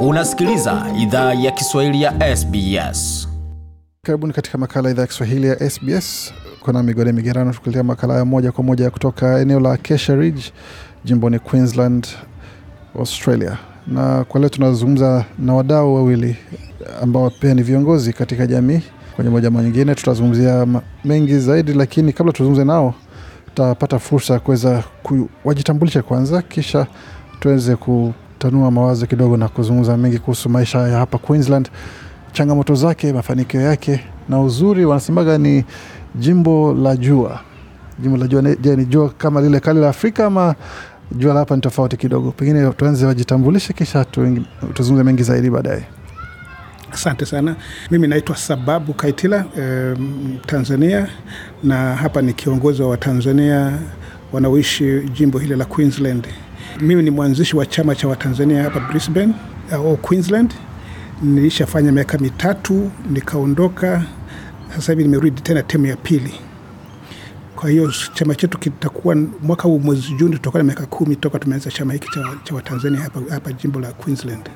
Unasikiliza idhaa ya Kiswahili ya SBS. Karibuni katika makala idhaa ya Kiswahili ya SBS. Kuna migode migerano, tukuletea makala ya moja kwa moja kutoka eneo la Kesha Ridge, jimboni Queensland, Australia. Na kwa leo tunazungumza na wadau wawili ambao pia ni viongozi katika jamii. Kwenye moja ma nyingine tutazungumzia mengi zaidi, lakini kabla tuzungumze nao, tutapata fursa ya kuweza ku- wajitambulishe kwanza, kisha tuweze kutanua mawazo kidogo na kuzungumza mengi kuhusu maisha ya hapa Queensland, changamoto zake, mafanikio yake na uzuri. Wanasemaga ni jimbo la jua. Jimbo la jua, je, ni jua kama lile kali la Afrika ama jua la hapa ni tofauti kidogo? Pengine tuanze wajitambulishe, kisha tuzungumze mengi zaidi baadaye. Asante sana. Mimi naitwa Sababu Kaitila eh, Tanzania, na hapa ni kiongozi wa Watanzania wanaoishi jimbo hili la Queensland. Mimi ni mwanzishi wa chama cha Watanzania hapa Brisbane au Queensland. Nilishafanya miaka mitatu nikaondoka, sasa hivi nimerudi tena temu ya pili. Kwa hiyo chama chetu kitakuwa mwaka huu mwezi Juni, tutakuwa na miaka kumi toka tumeanza chama hiki cha, cha Watanzania hapa, hapa jimbo la Queensland.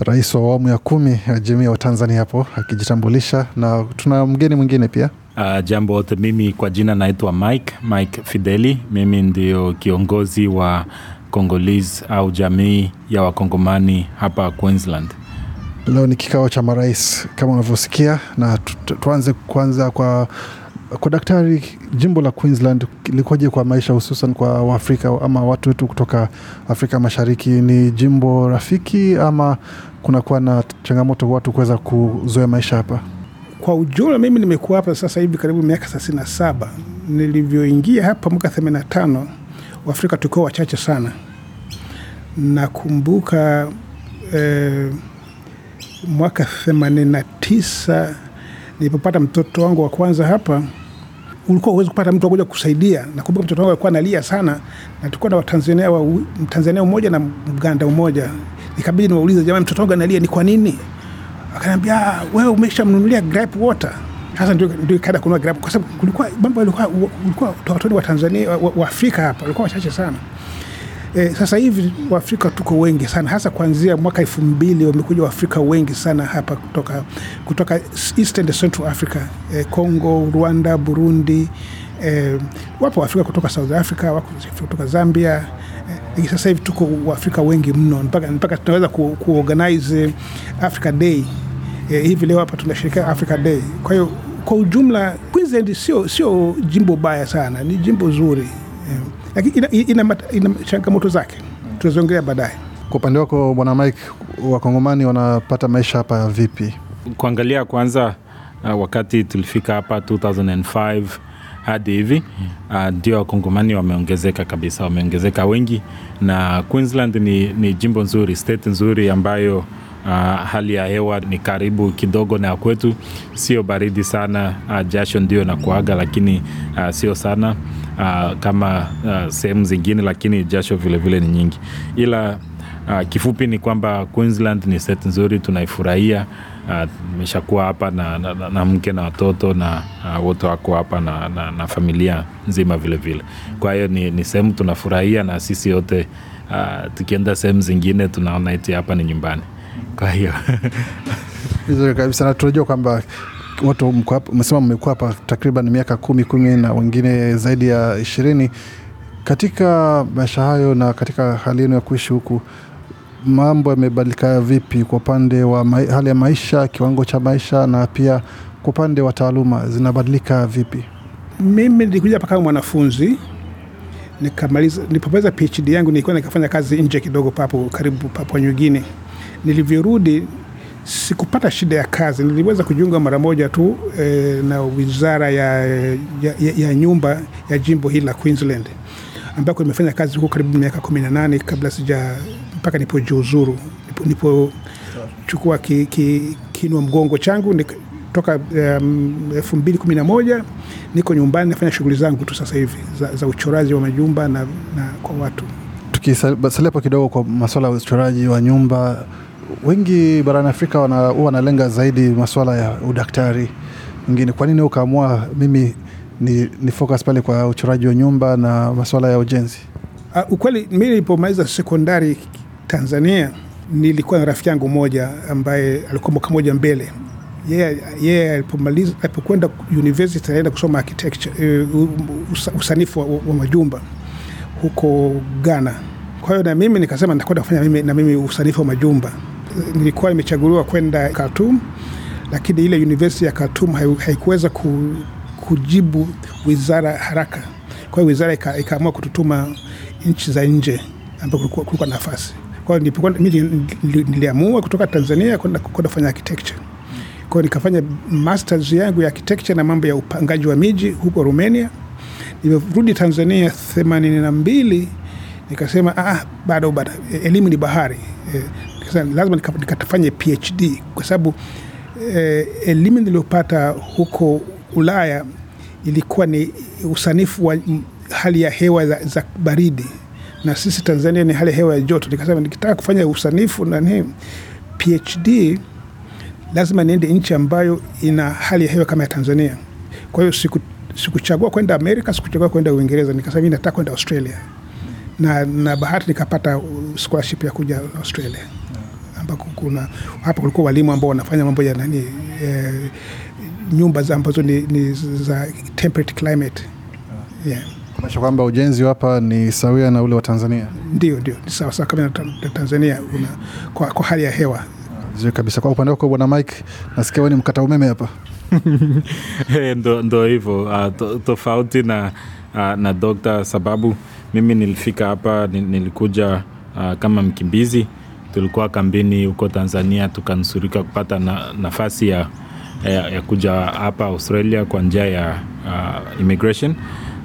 Rais wa awamu ya kumi ya jamii wa Tanzania hapo akijitambulisha, na tuna mgeni mwingine pia. Uh, jambo wote, mimi kwa jina naitwa Mike Mike Fideli. Mimi ndio kiongozi wa Congolese au jamii ya Wakongomani hapa Queensland. Leo ni kikao cha marais kama unavyosikia, na tu- tu- tuanze kwanza kwa kwa daktari, jimbo la Queensland likoje kwa maisha, hususan kwa Waafrika ama watu wetu kutoka Afrika Mashariki? Ni jimbo rafiki ama kunakuwa na changamoto watu kuweza kuzoea maisha hapa? Kwa ujumla mimi nimekuwa hapa sasa hivi karibu miaka thelathini na saba. Nilivyoingia hapa mwaka themanini na tano Waafrika tulikuwa wachache sana. Nakumbuka eh, mwaka themanini na tisa nilipopata mtoto wangu wa kwanza hapa, ulikuwa huwezi kupata mtu akuja kusaidia. Nakumbuka mtoto wangu alikuwa analia sana, na tulikuwa na Watanzania wa, Mtanzania mmoja na Mganda mmoja. Nikabidi niwaulize, jamani, mtoto wangu analia ni kwa nini? Akaniambia "Ah, wewe umeshamnunulia gripe water. Sasa ndio ndio ikaenda kununua kwa sababu kulikuwa mambo yalikuwa kulikuwa watoto wa Tanzania wa, wa Afrika hapa walikuwa wachache sana. E, sasa hivi Waafrika tuko wengi sana hasa kuanzia mwaka elfu mbili wamekuja Waafrika wengi sana hapa kutoka kutoka East and Central Africa e, Congo, Rwanda, Burundi e, wapo Waafrika kutoka South Africa, wako kutoka Zambia e, sasa hivi tuko Waafrika wengi mno mpaka, mpaka tunaweza ku, kuorganize Africa Day eh, hivi leo hapa tunashirikia Africa Day. Kwa hiyo kwa ujumla Queensland sio sio jimbo baya sana, ni jimbo zuri eh, lakini ina, ina, ina, ina changamoto zake tutaziongelea baadaye. Kwa upande wako Bwana Mike, Wakongomani wanapata maisha hapa vipi? Kuangalia kwanza, uh, wakati tulifika hapa 2005 hadi hivi. Uh, ndio wakongomani wameongezeka kabisa, wameongezeka wengi, na Queensland ni, ni jimbo nzuri, state nzuri ambayo uh, hali ya hewa ni karibu kidogo na kwetu, sio baridi sana. Uh, jasho ndio nakuaga, lakini uh, sio sana uh, kama uh, sehemu zingine, lakini jasho vilevile vile ni nyingi, ila Uh, kifupi ni kwamba Queensland ni state nzuri, tunaifurahia. Nimeshakuwa hapa na, na, na, na mke na watoto na uh, wote wako hapa na, na, na familia nzima vile vile. Kwa hiyo ni, ni sehemu tunafurahia, na sisi yote uh, tukienda sehemu zingine tunaona eti hapa ni nyumbani. Kwa hiyo Vizuri kabisa, na tunajua kwamba watu mko umesema mmekuwa hapa takriban miaka kumi kumi na wengine zaidi ya ishirini. Katika maisha hayo na katika hali yenu ya kuishi huku, mambo yamebadilika vipi kwa upande wa hali ya maisha, kiwango cha maisha, na pia kwa upande wa taaluma zinabadilika vipi? Mimi nilikuja hapa kama mwanafunzi nikamaliza, nilipomaliza PhD yangu nilikuwa nikafanya kazi nje kidogo papo karibu Papua New. Nilivyorudi sikupata shida ya kazi, niliweza kujiunga mara moja tu eh, na wizara ya, ya, ya, ya nyumba ya jimbo hili la Queensland ambako nimefanya kazi huko karibu miaka kumi na nane kabla sija mpaka nipojiuzuru nipochukua ki, ki, kinua mgongo changu toka elfu mbili kumi na moja niko nyumbani nafanya shughuli zangu tu sasa hivi za, za uchoraji wa majumba na, na kwa watu Tukisalia hapo kidogo kwa masuala ya uchoraji wa nyumba, wengi barani Afrika huwa wanalenga zaidi masuala ya udaktari. Wengine, kwa nini ukaamua mimi ni, ni focus pale kwa uchoraji wa nyumba na masuala ya ujenzi? Uh, ukweli mi nilipomaliza sekondari Tanzania nilikuwa na rafiki yangu mmoja ambaye alikuwa mwaka moja mbele yeye yeye alipomaliza alipokwenda university alienda kusoma architecture uh, usanifu wa, wa majumba huko Ghana. Kwa hiyo na mimi nikasema nitakwenda kufanya mimi, na mimi usanifu wa majumba. Nilikuwa nimechaguliwa kwenda Khartoum, lakini ile university ya Khartoum hai- haikuweza ku, kujibu wizara haraka. Kwa hiyo wizara ikaamua kututuma nchi za nje ambapo kulikuwa nafasi. Kwa niliamua kutoka Tanzania kwenda kufanya architecture. Kwa hiyo nikafanya masters yangu ya architecture na mambo ya upangaji wa miji huko Romania. nimerudi Tanzania themanini na mbili nikasema ah, bado bado elimu ni bahari eh, lazima nikafanye PhD kwa sababu eh, elimu niliyopata huko Ulaya ilikuwa ni usanifu wa hali ya hewa za, za baridi na sisi Tanzania ni hali ya hewa ya joto. Nikasema nikitaka kufanya usanifu na nini PhD lazima niende nchi ambayo ina hali ya hewa kama ya Tanzania. Kwa hiyo siku sikuchagua kwenda Amerika, sikuchagua kwenda Uingereza, nikasema nataka kwenda Australia na, na bahati nikapata scholarship ya kuja Australia ambako kuna hapa kulikuwa walimu ambao wanafanya mambo ya nani eh, nyumba ambazo ni, ni za temperate climate yeah. Kumaanisha kwamba ujenzi hapa ni sawia na ule wa Tanzania. Ndio, ndio ni sawa sawa kama na Tanzania una, kwa, kwa hali ya hewa Vizuri kabisa. Kwa upande wako Bwana Mike, nasikia wewe ni mkata umeme hapa. Hey, ndo, ndo hivyo uh, to, tofauti na, uh, na dokta sababu mimi nilifika hapa nilikuja uh, kama mkimbizi tulikuwa kambini huko tanzania tukanusurika kupata na, nafasi ya, ya, ya kuja hapa australia kwa njia ya uh, immigration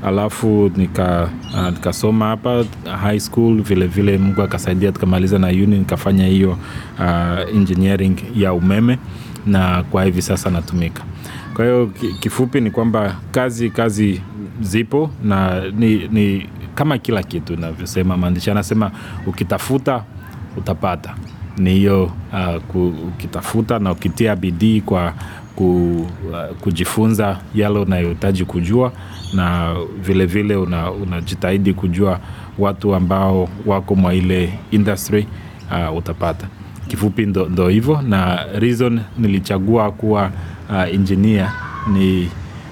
alafu nika uh, nikasoma hapa high school vile vile mungu akasaidia tukamaliza na uni nikafanya hiyo uh, engineering ya umeme na kwa hivi sasa natumika. Kwa hiyo kifupi ni kwamba kazi kazi zipo na ni, ni kama kila kitu inavyosema maandishi anasema ukitafuta utapata. Ni hiyo uh, ukitafuta na ukitia bidii kwa ku, uh, kujifunza yale unayohitaji kujua na vile vile una- unajitahidi kujua watu ambao wako mwa ile industry uh, utapata. Kifupi ndo, ndo hivyo na reason nilichagua kuwa uh, engineer ni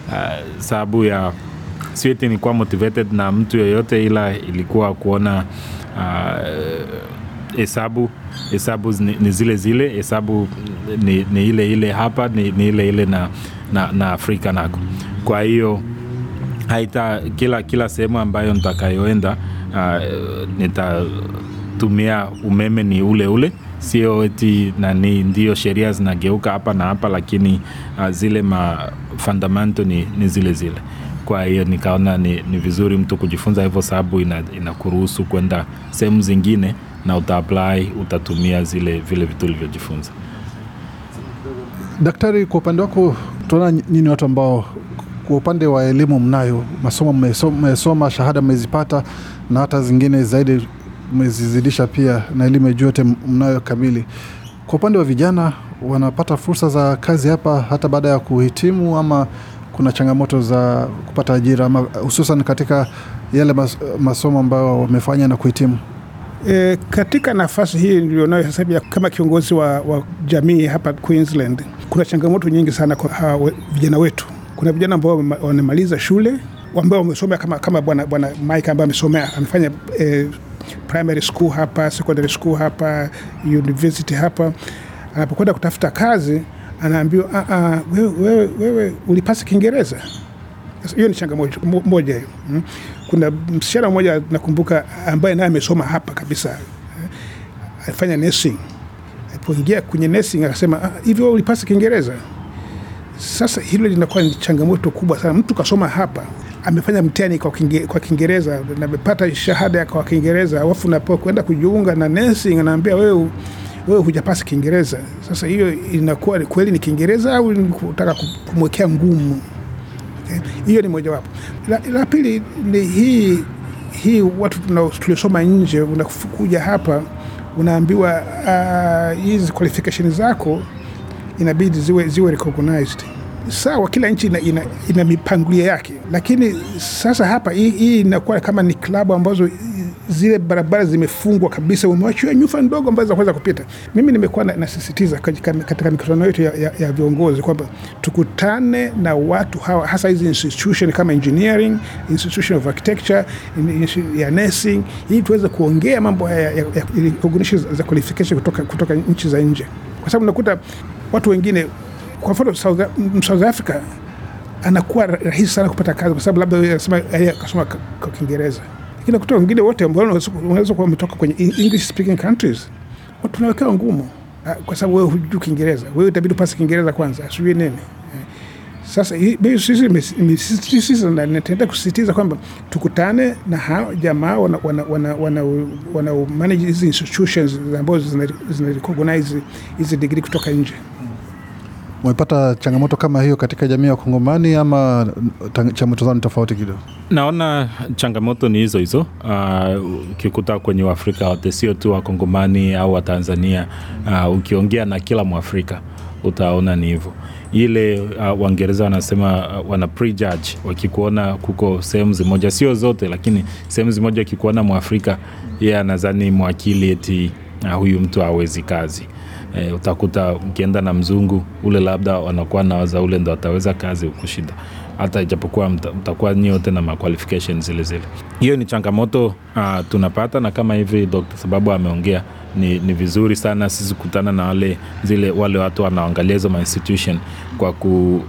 uh, sababu ya sieti nilikuwa motivated na mtu yoyote ila ilikuwa kuona uh, hesabu hesabu ni, zile zile hesabu ni, ni ile ile hapa ni, ni ile ile na, na, na afrika nako. Kwa hiyo haita kila kila sehemu ambayo nitakayoenda uh, nitatumia umeme ni ule ule. Sio eti nani ndio sheria zinageuka hapa na hapa lakini uh, zile ma fundamento ni, ni zile zile. Kwa hiyo nikaona ni, ni vizuri mtu kujifunza hivyo sababu ina- inakuruhusu kwenda sehemu zingine na utaapply utatumia zile vile vitu ulivyojifunza Daktari, kwa upande wako tunaona nyinyi watu ambao kwa upande wa elimu mnayo masomo mmeso- mmesoma, shahada mmezipata na hata zingine zaidi mmezizidisha pia na elimu ya juu yote mnayo kamili. Kwa upande wa vijana wanapata fursa za kazi hapa hata baada ya kuhitimu, ama kuna changamoto za kupata ajira, ama hususan katika yale mas, masomo ambayo wamefanya na kuhitimu? E, katika nafasi hii nilionayo sasa hivi kama kiongozi wa, wa jamii hapa Queensland, kuna changamoto nyingi sana kwa hawa vijana wetu. Kuna vijana ambao wamemaliza shule ambao wamesomea kama, kama bwana bwana Mike ambaye amesomea amefanya e, primary school hapa, secondary school hapa, university hapa. Anapokwenda kutafuta kazi anaambiwa "Ah, ah, wewe, wewe, wewe ulipasa Kiingereza. Hiyo ni changamoto moja hiyo. Kuna msichana mmoja nakumbuka ambaye naye amesoma hapa kabisa, alifanya nursing. Alipoingia kwenye nursing akasema "Ah, ulipasa Kiingereza? Sasa hilo linakuwa ni changamoto kubwa sana. Mtu kasoma hapa amefanya mtihani kwa Kiinge- kwa Kiingereza na shahada kwa Kiingereza, alafu unapokwenda kujiunga na nursing anaambia wewe wewe hujapasa Kiingereza. Sasa hiyo inakuwa kweli ni Kiingereza au ni kumwekea ngumu? Hiyo ni mojawapo. La, la pili ni hii hii watu tuliosoma nje, unakuja hapa unaambiwa hizi hizi qualification zako inabidi ziwe, ziwe recognized sawa, kila nchi ina, ina, ina mipangilio yake, lakini sasa hapa hii, inakuwa kama ni klabu ambazo zile barabara zimefungwa kabisa, umewachiwa nyufa ndogo ambazo zinaweza kupita. Mimi nimekuwa nasisitiza katika, mikutano yetu ya, ya, ya viongozi kwamba tukutane na watu hawa, hasa hizi institution kama engineering, institution of architecture, ya nursing, ili tuweze kuongea mambo haya ya, ya, ya recognition za qualification kutoka, kutoka nchi za nje, kwa sababu unakuta watu wengine kwa mfano South, South Africa anakuwa rahisi sana kupata kazi kwa sababu labda anasema yeye akasoma kwa Kiingereza, lakini kutoka wengine wote ambao unaweza- kuwa umetoka kwenye English speaking countries tunawekewa ngumu. Ah, kwa sababu wewe hujui Kiingereza, wewe itabidi upase Kiingereza kwanza, sijui nini. Sasa nitaenda kusisitiza kwamba tukutane na hao jamaa wana, manage hizi institutions ambazo zina recognize hizi degree kutoka nje. Umepata changamoto kama hiyo katika jamii ya Wakongomani ama changamoto zao ni tofauti kidogo? Naona changamoto ni hizo hizo. Uh, ukikuta kwenye Waafrika wote, sio tu Wakongomani au Watanzania. Uh, ukiongea na kila Mwafrika utaona ni hivyo. Ile uh, Waingereza wanasema uh, wana prejudge wakikuona kuko sehemu zimoja, sio zote, lakini sehemu zimoja wakikuona Mwafrika yeye anadhani mwakili eti uh, huyu mtu hawezi kazi. E, utakuta ukienda na mzungu ule labda wanakuwa nawaza ule ndo ataweza kazi ukushinda hata ijapokuwa mta- mtakuwa nyote na maqualification zile zile. Hiyo ni changamoto uh, tunapata, na kama hivi Dr. Sababu ameongea ni, ni vizuri sana sisi kukutana na wale zile wale watu wanaangalia hizo ma institution kwa ku,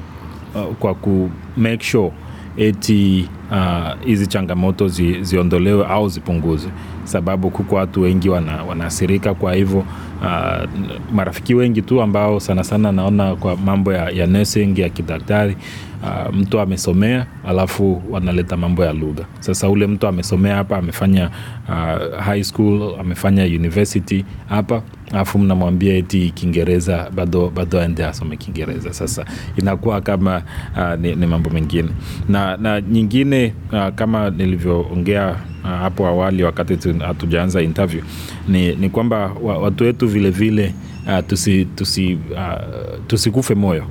uh, kwa ku make sure eti uh, hizi changamoto zi, ziondolewe au zipunguzwe, sababu kuko watu wengi wana, wanaathirika. Kwa hivyo uh, marafiki wengi tu ambao sana sana naona kwa mambo ya, ya nursing ya kidaktari uh, mtu amesomea alafu wanaleta mambo ya lugha. Sasa ule mtu amesomea hapa amefanya uh, high school amefanya university hapa alafu mnamwambia eti Kiingereza bado, bado aende asome Kiingereza. Sasa inakuwa kama uh, ni, ni mambo mengine. Na, na nyingine uh, kama nilivyoongea uh, hapo awali wakati hatujaanza interview ni, ni kwamba watu wetu vile vile uh, tusi, tusi, uh, tusikufe moyo.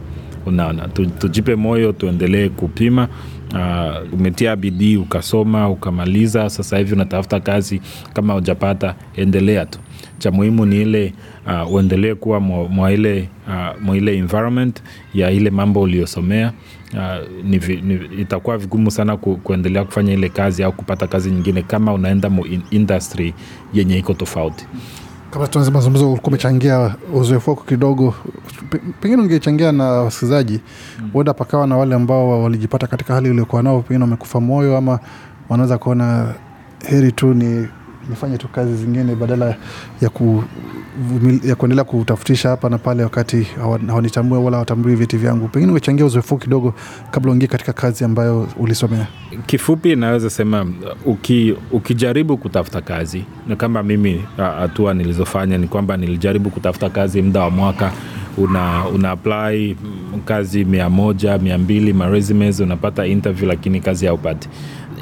Unaona tujipe moyo tuendelee kupima. Uh, umetia bidii ukasoma ukamaliza. Sasa hivi unatafuta kazi. Kama hujapata endelea tu cha muhimu ni ile uh, uendelee kuwa mwa mwa ile uh, mwa ile environment ya ile mambo uliyosomea. Uh, ni, ni, itakuwa vigumu sana ku, kuendelea kufanya ile kazi au kupata kazi nyingine kama unaenda mu in- industry yenye iko tofauti. Kabla tuanze mazungumzo, ulikuwa umechangia uzoefu wako kidogo, pengine ungechangia na wasikilizaji, huenda pakawa na wale ambao walijipata katika hali uliokuwa nao, pengine wamekufa moyo ama wanaweza kuona heri tu ni nifanye tu kazi zingine badala ya, ku, ya kuendelea kutafutisha hapa na pale wakati hawanitambue wala hawatambui vyeti vyangu. Pengine umechangia uzoefu kidogo kabla uingie katika kazi ambayo ulisomea. kifupi naweza sema uki, ukijaribu kutafuta kazi na kama mimi hatua nilizofanya ni kwamba nilijaribu kutafuta kazi muda wa mwaka una, una apply mm, kazi mia moja mia mbili maresumes unapata interview lakini kazi haupati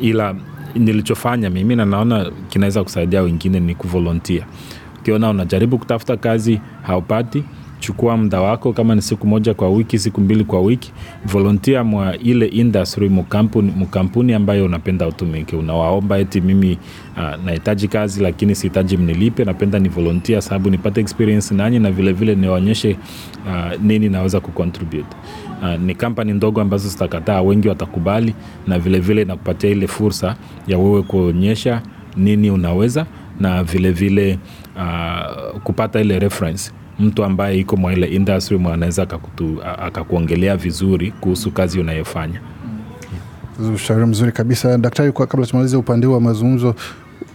ila nilichofanya mimi na naona kinaweza kusaidia wengine ni kuvolontia ukiona unajaribu kutafuta kazi haupati chukua muda wako kama ni siku moja kwa wiki siku mbili kwa wiki volontia mwa ile industry mkampuni, mkampuni ambayo unapenda utumike unawaomba eti mimi uh, nahitaji kazi lakini sihitaji mnilipe napenda ni volontia sababu nipate experience nanyi na vilevile niwaonyeshe uh, nini naweza kucontribute uh, ni kampani ndogo ambazo zitakataa wengi watakubali na vilevile inakupatia ile fursa ya wewe kuonyesha nini unaweza na vilevile vile, uh, kupata ile reference mtu ambaye iko mwa ile industry anaweza akakuongelea vizuri kuhusu kazi unayofanya Ushauri mzuri kabisa daktari. Kwa kabla tumalize upande huu wa mazungumzo,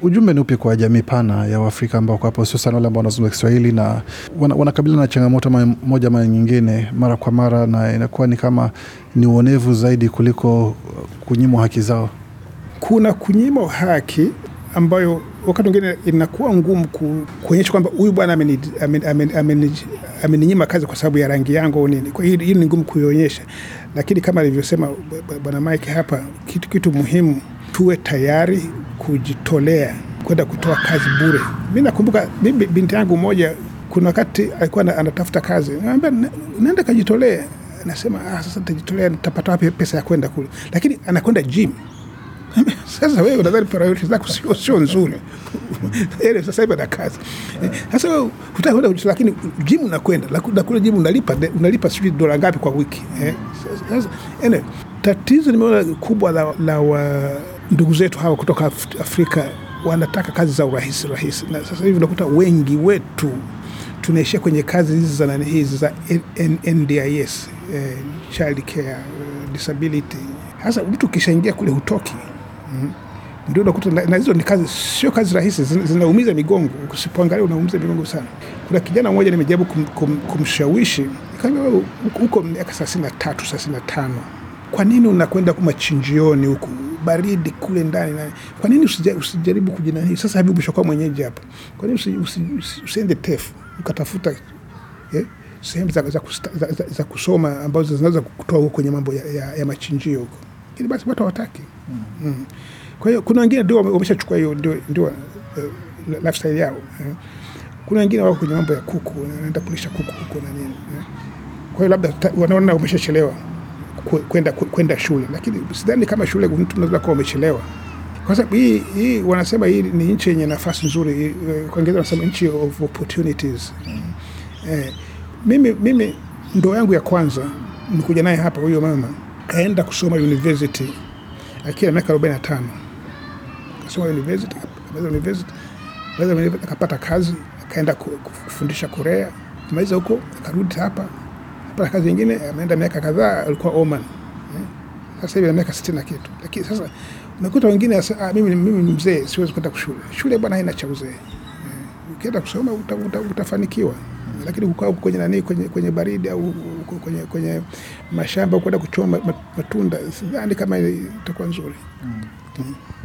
ujumbe ni upi kwa jamii pana ya Waafrika ambao wako hapo, hususan wale ambao wanazungumza Kiswahili na wana- wanakabiliana na changamoto moja ama nyingine mara kwa mara, na inakuwa ni kama ni uonevu zaidi kuliko kunyimwa haki zao? kuna kunyimwa haki ambayo wakati mwingine inakuwa ngumu kuonyesha kwamba huyu bwana ameni- ameni- ameni- ameni- ameninyima kazi kwa sababu ya rangi yangu au nini. Kwa hiyo hili ni ngumu kuionyesha, lakini kama alivyosema bwana Mike hapa, kitu, kitu muhimu tuwe tayari kujitolea kwenda kutoa kazi bure. Mi nakumbuka mimi binti yangu mmoja, kuna wakati alikuwa ana- anatafuta kazi, naambia naenda kajitolee nasema ah, sasa nitajitolea, nitapata wapi pesa ya kwenda kule, lakini anakwenda gym. Sasa wewe unadhani priority zako sio sio nzuri Ele, sasa hivi ana kazi sasa wewe hutaki kwenda kujitolea, lakini gym unakwenda na kule gym unalipa unalipa sijui dola ngapi kwa wiki eh. Sasa ene, tatizo nimeona kubwa la, la wa ndugu zetu hawa kutoka Afrika wanataka kazi za urahisi rahisi, na sasa hivi unakuta wengi wetu tunaishia kwenye kazi hizi za nani hizi za NDIS eh, child care eh, disability. Hasa mtu ukishaingia kule hutoki mm. Ndio unakuta na hizo ni kazi, sio kazi rahisi, zinaumiza migongo. Usipoangalia unaumiza migongo sana. Kuna kijana mmoja nimejaribu kum, kum, kumshawishi nikamwambia, wewe uko- uko miaka thelathini na tatu thelathini na tano kwa nini unakwenda machinjioni huku baridi kule ndani kwa nini usijaribu usijaribu kujinanii sasa hivi umeshakuwa mwenyeji hapa kwa nini usi, usi, usi, usiende tefu ukatafuta eh, sehemu za, za, za, za, za kusoma ambazo zinaweza kutoa huko kwenye mambo ya, ya, ya machinjio huko lakini basi watu hawataki mm. kwa hiyo kuna wengine ndio wameshachukua hiyo ndio, ndio uh, lifestyle yao eh. kuna wengine wako kwenye mambo ya kuku wanaenda kulisha kuku huko na nini eh. kwa hiyo labda wanaona umeshachelewa kwenda kwenda shule, lakini sidhani kama shule mtu unaweza kuwa umechelewa, kwa sababu hii, hii wanasema hii ni nchi yenye nafasi nzuri. eh, Kwa Kiingereza wanasema nchi of opportunities. Eh, mimi, mimi ndo yangu ya kwanza nikuja naye hapa, huyo mama kaenda kusoma university akiwa miaka 45 kasoma university, university, akapata kazi, akaenda kufundisha Korea, maliza huko akarudi hapa apata kazi nyingine, ameenda miaka kadhaa, alikuwa Oman eh. Sasa hivi ana miaka sitini na kitu, lakini sasa unakuta wengine asa, ah, mimi, mimi ni mzee, siwezi kwenda shule. Shule bwana haina cha uzee eh. Ukienda kusoma uta, uta, utafanikiwa lakini kukaa kwenye nani kwenye, kwenye baridi au kwenye, kwenye mashamba kwenda kuchoma matunda, sidhani kama itakuwa nzuri.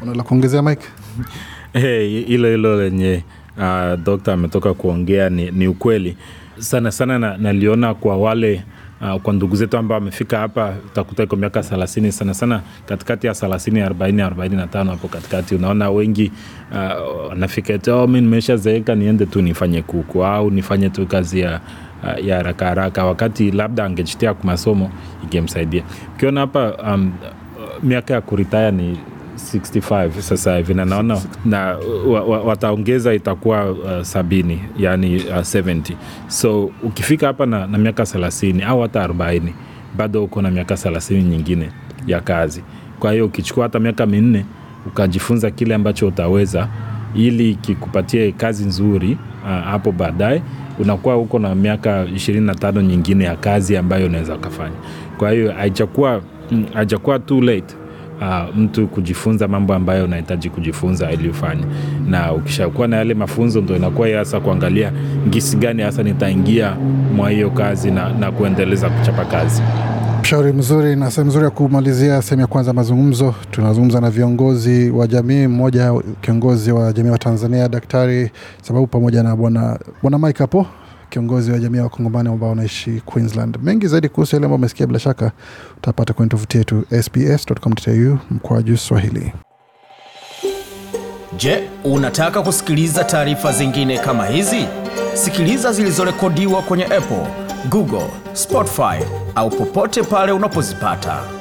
Unala kuongezea Mike? Hey, hilo hilo lenye uh, dokta ametoka kuongea ni, ni ukweli sana sana na, naliona kwa wale uh, kwa ndugu zetu ambao wamefika hapa utakuta iko miaka thelathini sana sana katikati ya thelathini arobaini arobaini na tano hapo katikati. Unaona wengi uh, wanafika uh, oh, mi nimeshazeeka niende tu nifanye kuku au nifanye tu kazi ya uh, ya haraka haraka. Wakati labda angejitia kwa masomo ingemsaidia. Ukiona hapa um, miaka ya kuritaya ni 65 sasa hivi na naona na wa, wa, wataongeza itakuwa uh, sabini yani uh, 70 so ukifika hapa na, na miaka 30 au hata 40 bado uko na miaka 30 nyingine ya kazi. Kwa hiyo ukichukua hata miaka minne ukajifunza kile ambacho utaweza ili kikupatie kazi nzuri uh, hapo baadaye unakuwa huko na miaka 25 nyingine ya kazi ambayo unaweza ukafanya. Kwa hiyo haijakuwa mm, too late uh, mtu kujifunza mambo ambayo unahitaji kujifunza ili ufanye na ukishakuwa na yale mafunzo ndo inakuwa hasa kuangalia ngisi gani hasa nitaingia mwa hiyo kazi na, na kuendeleza kuchapa kazi Ushauri mzuri na sehemu nzuri ya kumalizia sehemu ya kwanza mazungumzo. Tunazungumza na viongozi wa jamii, mmoja kiongozi wa jamii wa Tanzania Daktari Sababu pamoja na bwana bwana Mike hapo kiongozi wa jamii ya wakongomani ambao wanaishi Queensland. Mengi zaidi kuhusu yale ambayo umesikia, bila shaka utapata kwenye tovuti yetu sbs.com.au mkoaju Swahili. Je, unataka kusikiliza taarifa zingine kama hizi? Sikiliza zilizorekodiwa kwenye Apple, Google, Spotify au popote pale unapozipata.